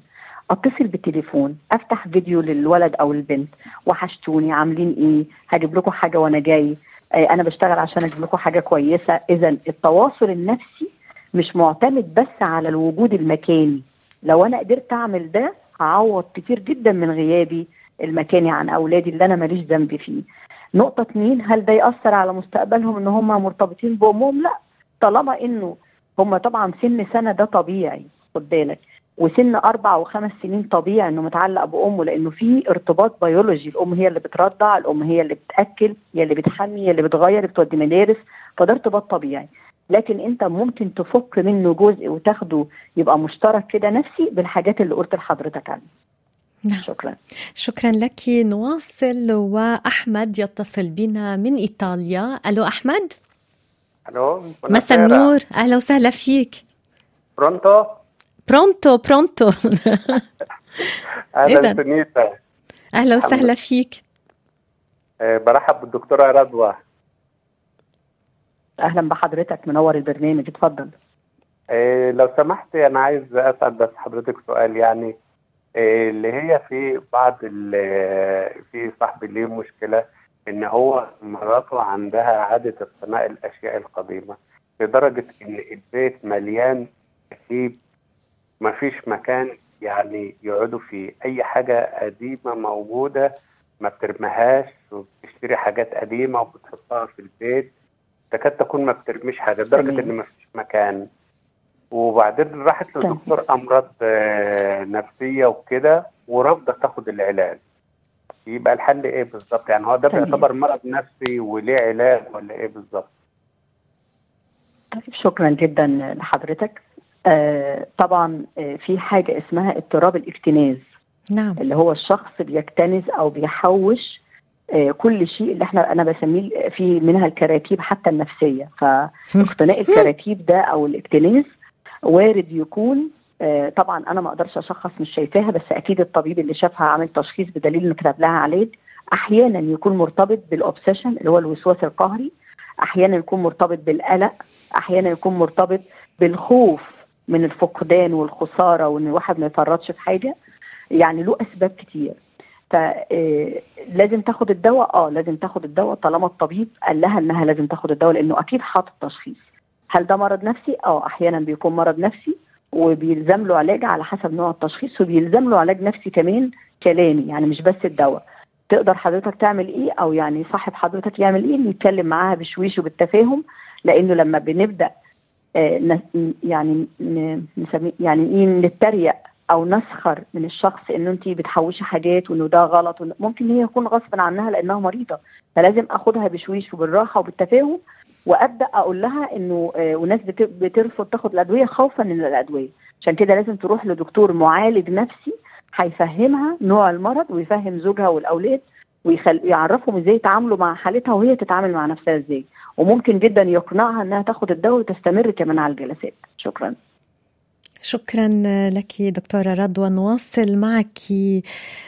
أتصل بالتليفون أفتح فيديو للولد أو البنت وحشتوني عاملين إيه؟ هجيب لكم حاجة وأنا جاي. أنا بشتغل عشان أجيب لكم حاجة كويسة. اذا التواصل النفسي مش معتمد بس على الوجود المكاني. لو أنا قدرت أعمل ده هعوض كتير جدا من غيابي المكاني عن أولادي اللي أنا ماليش ذنب فيه. نقطة اتنين هل ده يأثر على مستقبلهم إن هم مرتبطين بأمهم؟ لا. طالما إنه هم طبعا سن سنة ده طبيعي خد بالك. وسن أربع وخمس سنين طبيعي إنه متعلق بأمه لأنه في ارتباط بيولوجي الأم هي اللي بترضع الأم هي اللي بتأكل هي اللي بتحمي هي اللي بتغير بتودي مدارس فده ارتباط طبيعي. لكن أنت ممكن تفك منه جزء وتاخده يبقى مشترك كده نفسي بالحاجات اللي قلت لحضرتك عنها. نعم. شكرا. شكرا لك نواصل وأحمد يتصل بنا من إيطاليا. ألو أحمد؟ ألو مساء النور. أهلا وسهلا فيك. برونتو؟ برونتو برونتو *laughs* أهلا سنيتا أهلا وسهلا فيك. آه، برحب بالدكتورة رضوى. أهلا بحضرتك منور البرنامج. اتفضل. آه، لو سمحت أنا عايز أسأل بس حضرتك سؤال يعني. آه، اللي هي في بعض ال- في صاحبي ليه مشكلة إن هو مراته عندها عاده اقتناء الاشياء القديمة لدرجة إن البيت مليان كتيب مفيش مكان يعني يقعدوا فيه. أي حاجة قديمة موجودة ما بترميهاش وبتشتري حاجات قديمة وبتحطها في البيت. تكاد تكون ما بترميش حاجة لدرجة. إن ما فيش مكان. وبعدين راحت. لدكتور أمراض آه، نفسية وكده ورافضه تاخد العلاج. يبقى الحل إيه بالظبط؟ يعني هو ده. بيعتبر مرض نفسي وليه علاج ولا إيه بالظبط؟ طيب شكرا جدا لحضرتك. طبعا آه في حاجة اسمها اضطراب الاكتناز. نعم. اللي هو الشخص بيكتنز أو بيحوش آه كل شيء اللي إحنا أنا بسميه في منها الكراكيب حتى النفسية. فاقتناء *laughs* الكراكيب ده أو الاكتناز وارد يكون آه طبعا أنا ما أقدرش أشخص مش شايفاها بس أكيد الطبيب اللي شافها عامل تشخيص بدليل انه كتب لها علاج أحيانا يكون مرتبط بالاوبسيشن اللي هو الوسواس القهري. أحيانا يكون مرتبط بالقلق. أحيانا يكون مرتبط بالخوف من الفقدان والخسارة وإن الواحد ما يفرطش في حاجة يعني له أسباب كتير. فلازم تاخد الدواء آه لازم تاخد الدواء طالما الطبيب قال لها إنها لازم تاخد الدواء لأنه أكيد حاطط تشخيص. هل ده مرض نفسي؟ آه أحيانا بيكون مرض نفسي وبيلزم له علاج على حسب نوع التشخيص وبيلزم له علاج نفسي كمان كلامي يعني مش بس الدواء. تقدر حضرتك تعمل إيه؟ أو يعني صاحب حضرتك يعمل إيه؟ نتكلم معاها بشويش وبالتفاهم لأنه لما بنبدأ آه، يعني ن- نسميه يعني إيه نتريق أو نسخر من الشخص انه انت بتحوشي حاجات وإنه ده غلط ممكن هي يكون غصب عنها لأنها مريضة. فلازم أخدها بشويش وبالراحة وبالتفاهم وأبدأ أقول لها إنه آه، وناس بت- بترفض تاخد الأدوية خوفا من الأدوية. عشان كده لازم تروح لدكتور معالج نفسي هيفهمها نوع المرض ويفهم زوجها والأولاد ويعرفهم إزاي يتعاملوا مع حالتها وهي تتعامل مع نفسها إزاي. وممكن جدا يقنعها إنها تاخد الدواء وتستمر كمان على الجلسات. شكرا. شكرا لك دكتورة رضوى نواصل معك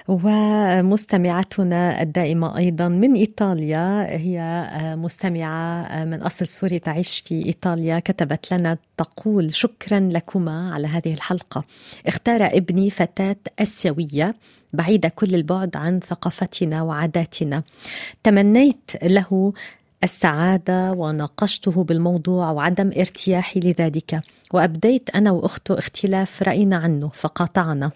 ومستمعتنا الدائمة أيضا من إيطاليا. هي مستمعة من أصل سوري تعيش في إيطاليا. كتبت لنا تقول شكرا لكما على هذه الحلقة. اختار ابني فتاة أسيوية بعيدة كل البعد عن ثقافتنا وعاداتنا. تمنيت له السعادة وناقشته بالموضوع وعدم ارتياحي لذلك وأبديت أنا وأخته اختلاف رأينا عنه فقاطعنا.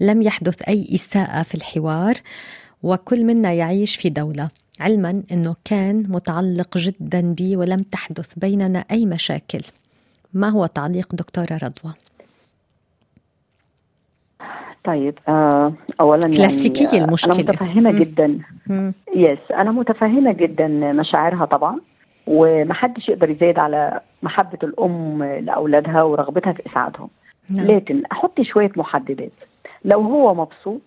لم يحدث أي إساءة في الحوار وكل منا يعيش في دولة. علما أنه كان متعلق جدا بي ولم تحدث بيننا أي مشاكل. ما هو تعليق دكتورة رضوى؟ طيب آه اولا يعني آه، المشكلة. أنا متفهمة مم. جدا مم. يس أنا متفهمة جدا مشاعرها طبعا ومحدش يقدر يزايد على محبة الأم لأولادها ورغبتها في اسعادهم نعم. لكن أحط شوية محددات لو هو مبسوط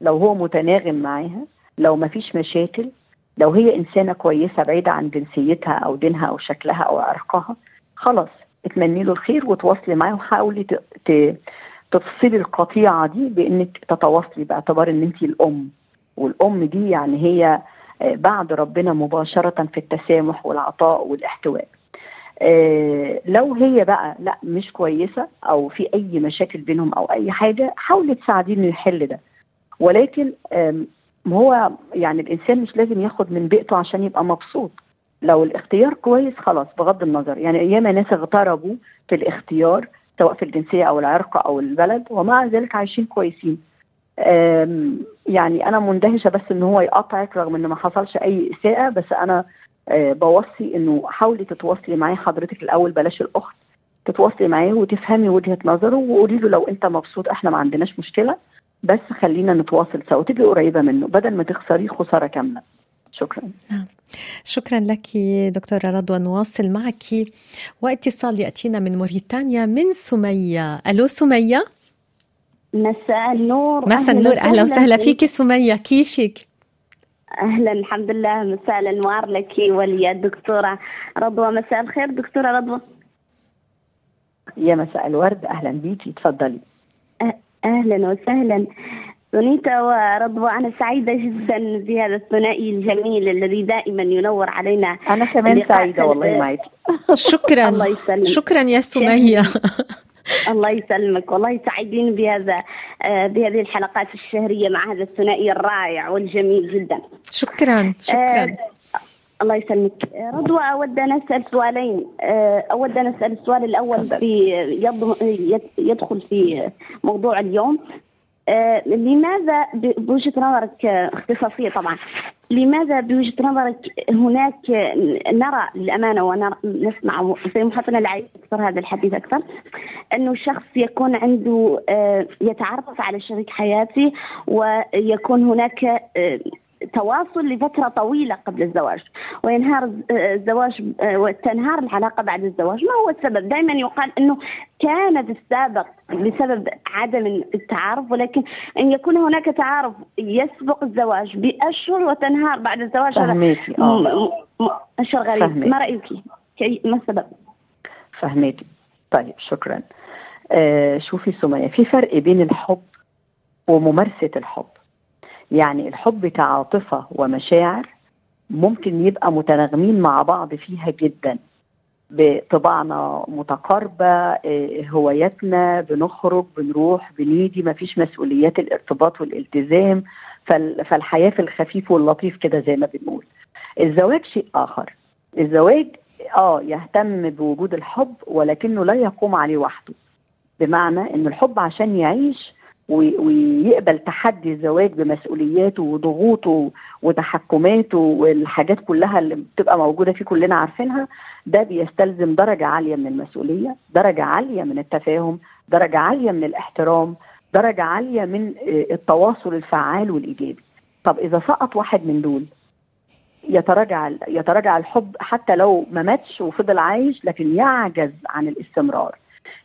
لو هو متناغم معاها لو ما فيش مشاكل لو هي إنسانة كويسة بعيدة عن جنسيتها أو دينها أو شكلها أو عرقها خلاص اتمني له الخير وتواصلي معاه وحاولي ت- ت- تفصلي القطيعة دي بإنك تتواصلي باعتبار إن انت الأم. والأم دي يعني هي آه، بعد ربنا مباشرة في التسامح والعطاء والاحتواء. آه، لو هي بقى لا مش كويسة أو في أي مشاكل بينهم أو أي حاجة حاولي تساعديه إنه يحل ده. ولكن هو يعني الإنسان مش لازم ياخد من بيئته عشان يبقى مبسوط. لو الاختيار كويس خلاص بغض النظر. يعني أيام ناس اغتربوا في الاختيار سواء في الجنسية أو العرق أو البلد ومع ذلك عايشين كويسين. يعني أنا مندهشة بس إن هو يقطعك رغم إن ما حصلش أي إساءة بس أنا آه، بوصي إنه حاولي تتواصلي معاه حضرتك الأول بلاش الأخت تتواصلي معاه وتفهمي وجهة نظره وقولي له لو أنت مبسوط إحنا ما عندناش مشكلة بس خلينا نتواصل سوا تبقي قريبة منه بدل ما تخسريه خسارة كاملة. شكرا. شكرا لك دكتورة رضوى نواصل معك. واتصال يأتينا من موريتانيا من سمية. ألو سمية؟ مساء النور. مساء النور. أهلا وسهلا فيك. سمية. كيفك؟ أهلا الحمد لله. مساء الأنوار لك ولي الدكتوره رضوى. مساء الخير دكتورة رضوى. يا مساء الورد. أهلا بيكي. اتفضلي أهلا وسهلا. سونيتا ورضوى أنا سعيدة جدا بهذا الثنائي الجميل الذي دائما ينور علينا أنا كمان سعيدة والله معك. شكرا. *laughs* الله يسلمك. شكرا يا سمية. *laughs* الله يسلمك. والله سعيدين بهذا آه، بهذه الحلقات الشهرية مع هذا الثنائي الرائع والجميل جدا. شكرا. شكرا. آه الله يسلمك. رضوى أود أن أسأل سؤالين. آه، أود أن أسأل السؤال الأول في يدخل في موضوع اليوم. لماذا بوجهة نظرك اختصاصية طبعا لماذا بوجهة نظرك هناك نرى للأمانة ونسمع في محطنا العيش أكثر هذا الحديث أكثر أنه الشخص يكون عنده آه، يتعرف على شريك حياته ويكون هناك تواصل لفترة طويلة قبل الزواج وينهار الزواج وتنهار العلاقة بعد الزواج. ما هو السبب؟ دائما يقال أنه كان في السابق بسبب عدم التعارف ولكن أن يكون هناك تعارف يسبق الزواج بأشهر وتنهار بعد الزواج فهميكي أشهر غريب. ما رأيك؟ ما السبب؟ فهميكي طيب شكرا. آه شوفي سمية في فرق بين الحب وممارسة الحب. يعني الحب كعاطفة ومشاعر ممكن يبقى متناغمين مع بعض فيها جدا بطباعنا متقاربة آه، هواياتنا بنخرج بنروح بنيجي مفيش مسؤوليات الارتباط والالتزام فالحياة في الخفيف واللطيف كده زي ما بنقول. الزواج شيء آخر. الزواج آه يهتم بوجود الحب ولكنه لا يقوم عليه وحده. بمعنى إن الحب عشان يعيش ويقبل تحدي الزواج بمسؤولياته وضغوطه وتحكماته والحاجات كلها اللي بتبقى موجودة فيه كلنا عارفينها ده بيستلزم درجة عالية من المسؤولية، درجة عالية من التفاهم، درجة عالية من الاحترام، درجة عالية من التواصل الفعال والإيجابي. طب إذا سقط واحد من دول يتراجع يتراجع الحب حتى لو ما ماتش وفضل عايش لكن يعجز عن الاستمرار.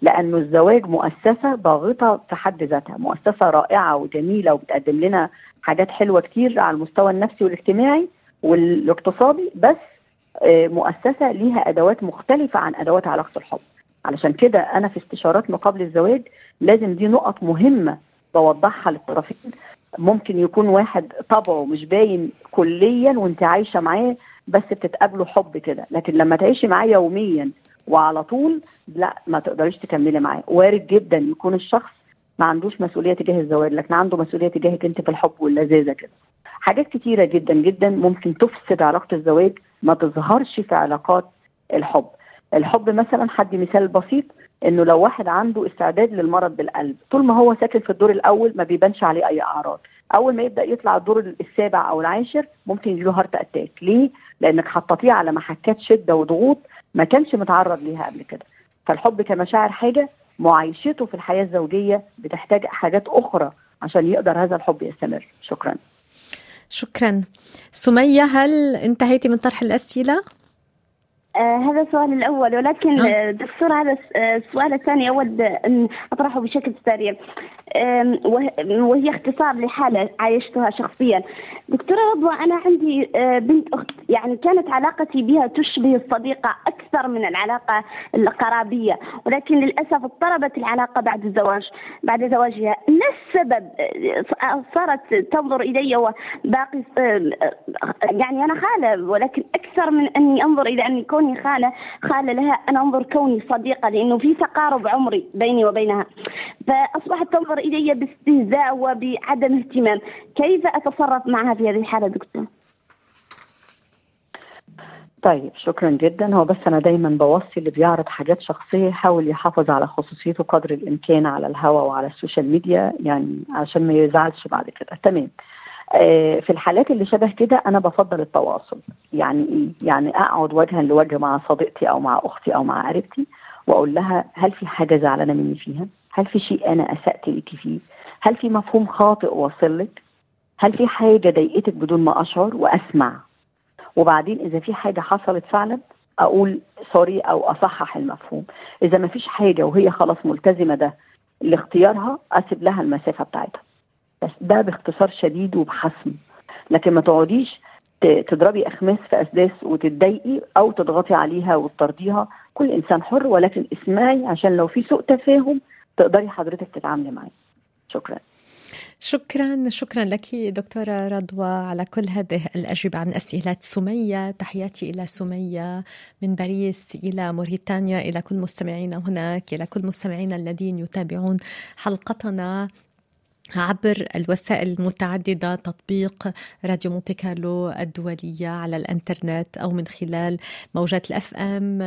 لأنه الزواج مؤسسة ضاغطة في حد ذاتها مؤسسة رائعة وجميلة وبتقدم لنا حاجات حلوة كتير على المستوى النفسي والاجتماعي والاقتصادي بس آه، مؤسسة ليها أدوات مختلفة عن أدوات علاقة الحب. علشان كده أنا في استشارات قبل الزواج لازم دي نقط مهمة بوضحها للطرفين. ممكن يكون واحد طبعه مش باين كليا وأنت عايشة معاه بس بتتقابلوا حب كده. لكن لما تعيشي معاه يوميا وعلى طول لا ما تقدريش تكملي معاه. وارد جدا يكون الشخص ما عندوش مسؤولية تجاه الزواج لكن عنده مسؤولية تجاهك انت في الحب واللذاذة كده. حاجات كتيرة جدا جدا ممكن تفسد علاقة الزواج ما تظهرش في علاقات الحب. الحب مثلا حد مثال بسيط إنه لو واحد عنده استعداد للمرض بالقلب طول ما هو ساكن في الدور الأول ما بيبانش عليه أي أعراض. أول ما يبدأ يطلع الدور السابع أو العاشر ممكن يجيله heart attack ليه؟ لأنك حطيتيه على محكات شدة وضغوط ما كانش متعرض ليها قبل كده. فالحب كمشاعر حاجة معايشته في الحياة الزوجية بتحتاج حاجات أخرى عشان يقدر هذا الحب يستمر. شكرا. شكرا. سمية هل انتهيتي من طرح الأسئلة؟ آه هذا السؤال الأول ولكن آه. دكتور هذا السؤال الثاني أود أن أطرحه بشكل سريع. وهي اختصار لحالة عايشتها شخصيا. دكتورة رضوى أنا عندي آه، بنت أخت يعني كانت علاقتي بها تشبه الصديقة أكثر من العلاقة القرابية ولكن للأسف اضطربت العلاقة بعد الزواج بعد زواجها. ما السبب؟ آه، صارت تنظر إلي وباقي يعني أنا خالة ولكن أكثر من أني أنظر إلى أني كوني خالة خالة لها أنا أنظر كوني صديقة لأنه في تقارب عمري بيني وبينها. فأصبحت تنظر إلي باستهزاء وبعدم اهتمام. كيف أتصرف معها في هذه الحالة دكتور؟ طيب شكرا جدا. هو بس أنا دايما بوصي اللي بيعرض حاجات شخصية يحاول يحافظ على خصوصيته قدر الإمكان على الهواء وعلى السوشيال ميديا يعني عشان ما يزعلش بعد كده. تمام. آه في الحالات اللي شبه كده أنا بفضل التواصل. يعني إيه؟ يعني أقعد وجها لوجه مع صديقتي أو مع أختي أو مع قريبتي وأقول لها هل في حاجة زعلانة مني فيها؟ هل في شيء أنا أسأت لك فيه؟ هل في مفهوم خاطئ وصل لك؟ هل في حاجة ضايقتك بدون ما أشعر وأسمع؟ وبعدين إذا في حاجة حصلت فعلا أقول سوري أو أصحح المفهوم. إذا ما فيش حاجة وهي خلاص ملتزمة ده لاختيارها أسيب لها المسافة بتاعتها. بس ده باختصار شديد وبحسم. لكن ما تقعديش تضربي أخماس في أسداس وتتضايقي أو تضغطي عليها وتطرديها. كل إنسان حر ولكن اسمعي عشان لو في سوء تفاهم تقدري حضرتك تتعاملي معاه. شكرا. شكرا شكرا لك دكتورة رضوى على كل هذه الأجوبة عن أسئلة سمية. تحياتي إلى سمية من باريس إلى موريتانيا إلى كل مستمعينا هناك إلى كل مستمعينا الذين يتابعون حلقتنا. عبر الوسائل المتعددة تطبيق راديو مونتي كارلو الدولية على الإنترنت أو من خلال موجات ال FM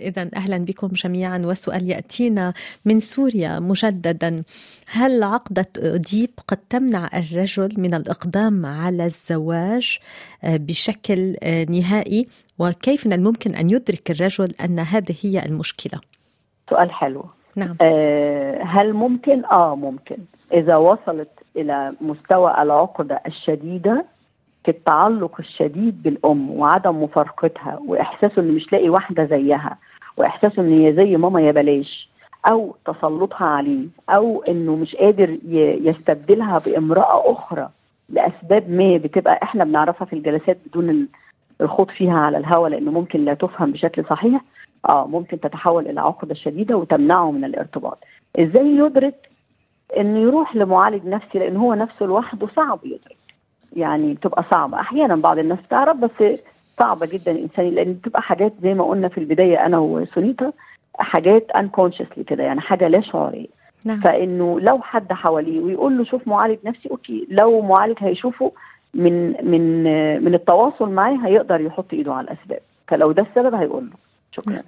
إذا أهلا بكم جميعا وسؤال يأتينا من سوريا مجددا. هل عقدة أوديب قد تمنع الرجل من الإقدام على الزواج؟ بشكل نهائي. وكيف من الممكن أن يدرك الرجل أن هذه هي المشكلة؟ سؤال حلو. نعم. آه هل ممكن؟ آه ممكن. إذا وصلت إلى مستوى العقدة الشديدة في التعلق الشديد بالأم وعدم مفارقتها وإحساسه إنه مش لاقي واحدة زيها وإحساسه إن هي زي ماما يا بلاش أو تسلطها عليه أو إنه مش قادر يستبدلها بامرأة أخرى لأسباب ما بتبقى إحنا بنعرفها في الجلسات بدون الخوض فيها على الهواء لأنه ممكن لا تفهم بشكل صحيح. آه ممكن تتحول إلى عقدة شديدة وتمنعه من الارتباط. إزاي يدرك إنه يروح لمعالج نفسي لأن هو نفسه لوحده صعب يدرك. يعني بتبقى صعبة. أحيانا بعض الناس تعرف بس صعبة جدا الانسان لأن بتبقى حاجات زي ما قلنا في البداية أنا وسونيتا حاجات unconsciously كده يعني حاجة لا شعورية. نعم. فإنه لو حد حواليه ويقول له شوف معالج نفسي okay لو معالج هيشوفه من من من التواصل معاه هيقدر يحط إيده على الأسباب. فلو ده السبب هيقول له. شكرا.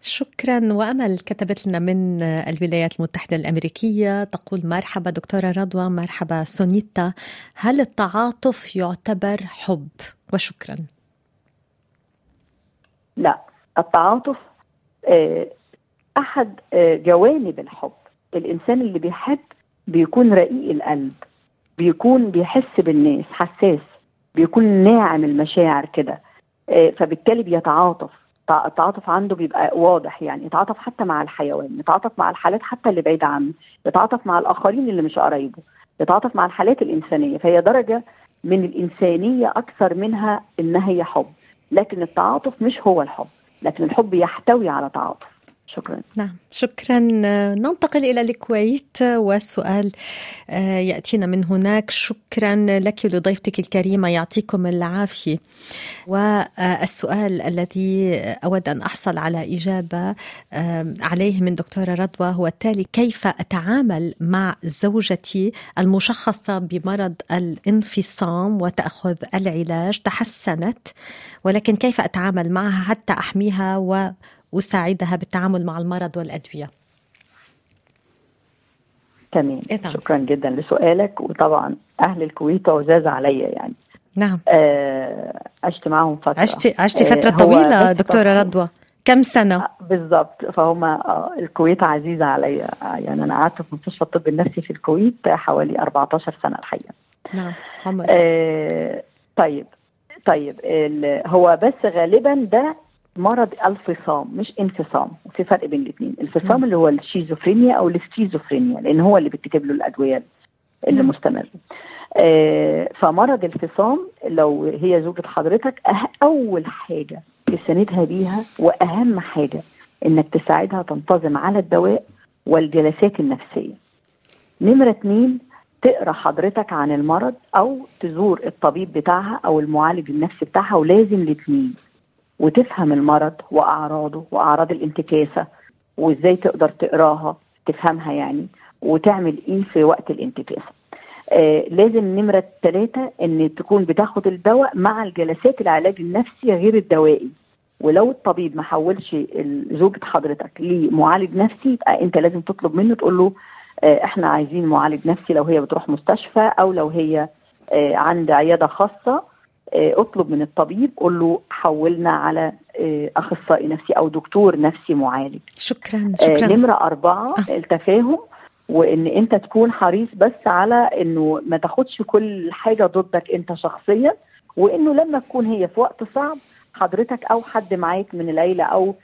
شكرا. وأمل كتبت لنا من الولايات المتحدة الأمريكية تقول مرحبا دكتورة رضوى مرحبا سونيتا. هل التعاطف يعتبر حب؟ وشكرا. لا التعاطف أحد جوانب الحب. الإنسان اللي بيحب بيكون رقيق القلب بيكون بيحس بالناس حساس بيكون ناعم المشاعر كده فبالتالي بيتعاطف. التعاطف عنده بيبقى واضح يعني يتعاطف حتى مع الحيوان يتعاطف مع الحالات حتى اللي بعيدة عنه يتعاطف مع الآخرين اللي مش قرايبه يتعاطف مع الحالات الإنسانية فهي درجة من الإنسانية أكثر منها إنها هي حب لكن التعاطف مش هو الحب لكن الحب يحتوي على تعاطف. شكرا. نعم شكرا. ننتقل إلى الكويت والسؤال يأتينا من هناك. شكرا لك ولضيفتك الكريمة يعطيكم العافية. والسؤال الذي أود أن أحصل على إجابة عليه من دكتورة رضوى هو التالي كيف أتعامل مع زوجتي المشخصة بمرض الانفصام وتأخذ العلاج؟ تحسنت ولكن كيف أتعامل معها حتى أحميها و وساعدها بالتعامل مع المرض والأدوية. تمام. شكرا جدا لسؤالك وطبعا أهل الكويت عزاز عليا يعني. نعم. عشت معهم فترة. عشتي عشتي فترة طويلة دكتورة رضوى. كم سنة؟ بالضبط. فهم الكويت عزيزة عليا. يعني أنا قعدت في مستشفى الطب النفسي في الكويت حوالي 14 سنة الحقيقة. نعم آه طيب. طيب هو بس غالبا ده مرض الفصام مش انفصام وفي فرق بين الاثنين الفصام. اللي هو الشيزوفرينيا أو السكيزوفرينيا لأن هو اللي بيكتب له الأدوية اللي م. مستمرة آه فمرض الفصام لو هي زوجة حضرتك أه أول حاجة تساندها بيها وأهم حاجة إنك تساعدها تنتظم على الدواء والجلسات النفسية نمرة اتنين تقرأ حضرتك عن المرض أو تزور الطبيب بتاعها أو المعالج النفسي بتاعها ولازم الاثنين وتفهم المرض وأعراضه وأعراض الانتكاسة وإزاي تقدر تقراها تفهمها يعني وتعمل إيه في وقت الانتكاسة. آه لازم نمرة ثلاثة إن تكون بتاخد الدواء مع الجلسات العلاج النفسي غير الدوائي. ولو الطبيب ما حولش زوجة حضرتك لمعالج نفسي يبقى أنت لازم تطلب منه تقول له آه إحنا عايزين معالج نفسي لو هي بتروح مستشفى أو لو هي آه عند عيادة خاصة اطلب من الطبيب قول له حولنا على أخصائي نفسي أو دكتور نفسي معالج. شكرا شكرا. نمرة أربعة آه. التفاهم وإن أنت تكون حريص بس على إنه ما تاخدش كل حاجة ضدك أنت شخصيا وإنه لما تكون هي في وقت صعب حضرتك أو حد معاك من العيلة أو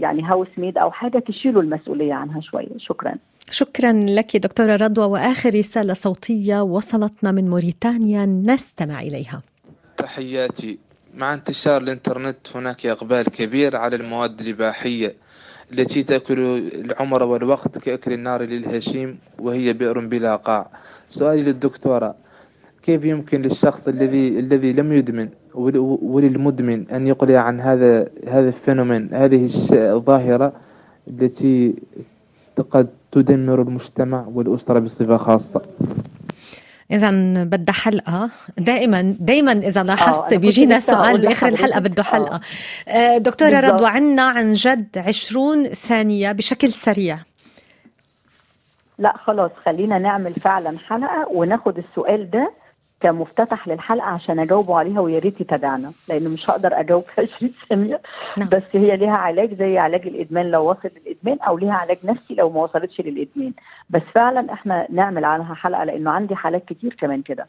يعني هاوس ميد أو حاجة تشيلوا المسؤولية عنها شوية. شكرا. شكرا لك دكتورة رضوى وآخر رسالة صوتية وصلتنا من موريتانيا نستمع إليها. تحياتي. مع انتشار الإنترنت هناك إقبال كبير على المواد الإباحية التي تأكل العمر والوقت كأكل النار للهشيم وهي بئر بلا قاع. سؤالي للدكتورة كيف يمكن للشخص الذي الذي لم يدمن وللمدمن أن يقلع عن هذا هذا الفينومين هذه الظاهرة التي قد تدمر المجتمع والأسرة بصفة خاصة؟ اذا بدها حلقة. دائما دائما إذا لاحظت آه بيجينا سؤال بآخر الحلقة بده حلقة. آه. دكتورة رضوى عنا عن جد 20 ثانية بشكل سريع. لا خلاص خلينا نعمل فعلا حلقة وناخد السؤال ده كمفتتح للحلقة عشان أجاوبه عليها ويا ريت يتابعنا لأن مش هقدر أجاوب في 20 ثانية نعم. بس هي ليها علاج زي علاج الإدمان لو وصل للإدمان أو ليها علاج نفسي لو ما وصلتش للإدمان. بس فعلا إحنا نعمل عنها حلقة لأنه عندي حالات كتير كمان كده.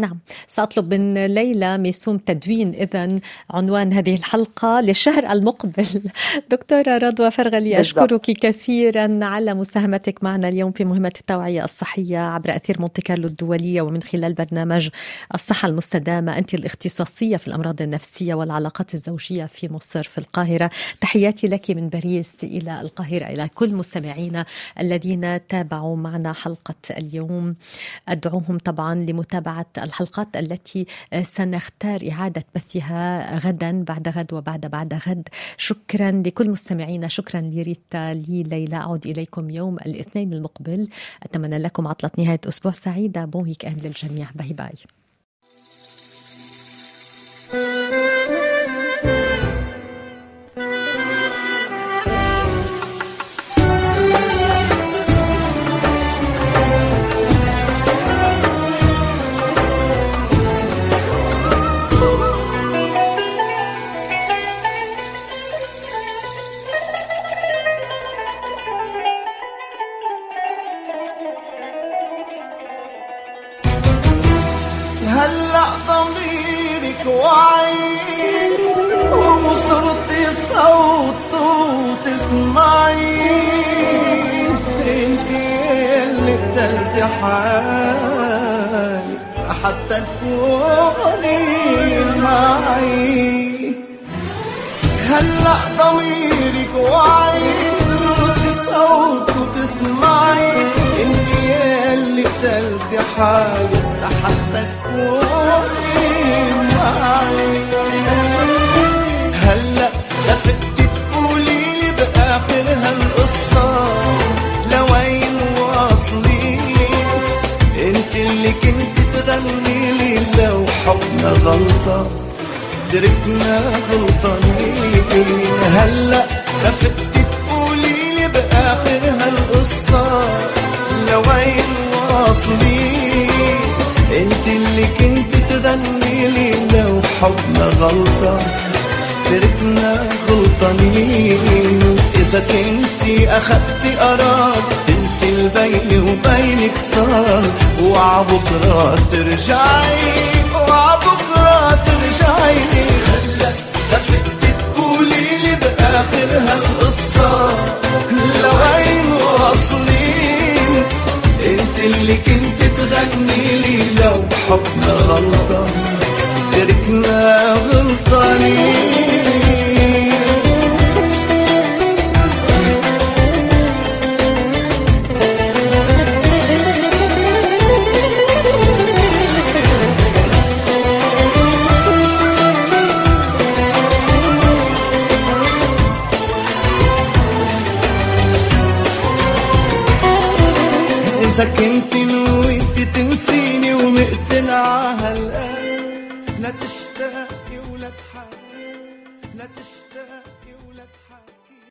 نعم. سأطلب من ليلى ميسوم تدوين إذا عنوان هذه الحلقة للشهر المقبل. *laughs* دكتورة رضوى فرغلي أشكرك كثيرا على مساهمتك معنا اليوم في مهمة التوعية الصحية عبر أثير مونتي كارلو الدولية ومن خلال برنامج الصحة المستدامة أنت الاختصاصية في الأمراض النفسية والعلاقات الزوجية في مصر في القاهرة. تحياتي لك من باريس إلى القاهرة إلى كل مستمعينا الذين تابعوا معنا حلقة اليوم. أدعوهم طبعا لمتابعة الحلقات التي سنختار إعادة بثها غدا بعد غد وبعد بعد غد. شكرا لكل مستمعينا شكرا لريتا لي ليلى أعود إليكم يوم الاثنين المقبل. أتمنى لكم عطلة نهاية أسبوع سعيدة. bon week-end للجميع. bye bye. حالي حتى تكوني معي. هلأ ضميرك وعي صوت صوت وتسمعي انت اللي بتلدي حالي حتى تكوني معي. لو حبنا غلطة. تركنا غلطانين هلا لفت تقولي لي بآخر هالقصة. لوين واصلين أنت اللي كنت تغني لي لو حبنا غلطة. تركنا غلطانين. إذا كنتي أخدتي قرار تنسي البيني وبينك صار. وعبكرة ترجعي وعبكرة ترجعي. هلا لفتي تقولي لي بآخر هالقصة. لوين واصلين. انت اللي كنت تغني لي لو حبنا غلطة. تركنا غلطانين. إذا كنت نويتي تنسيني تشتغل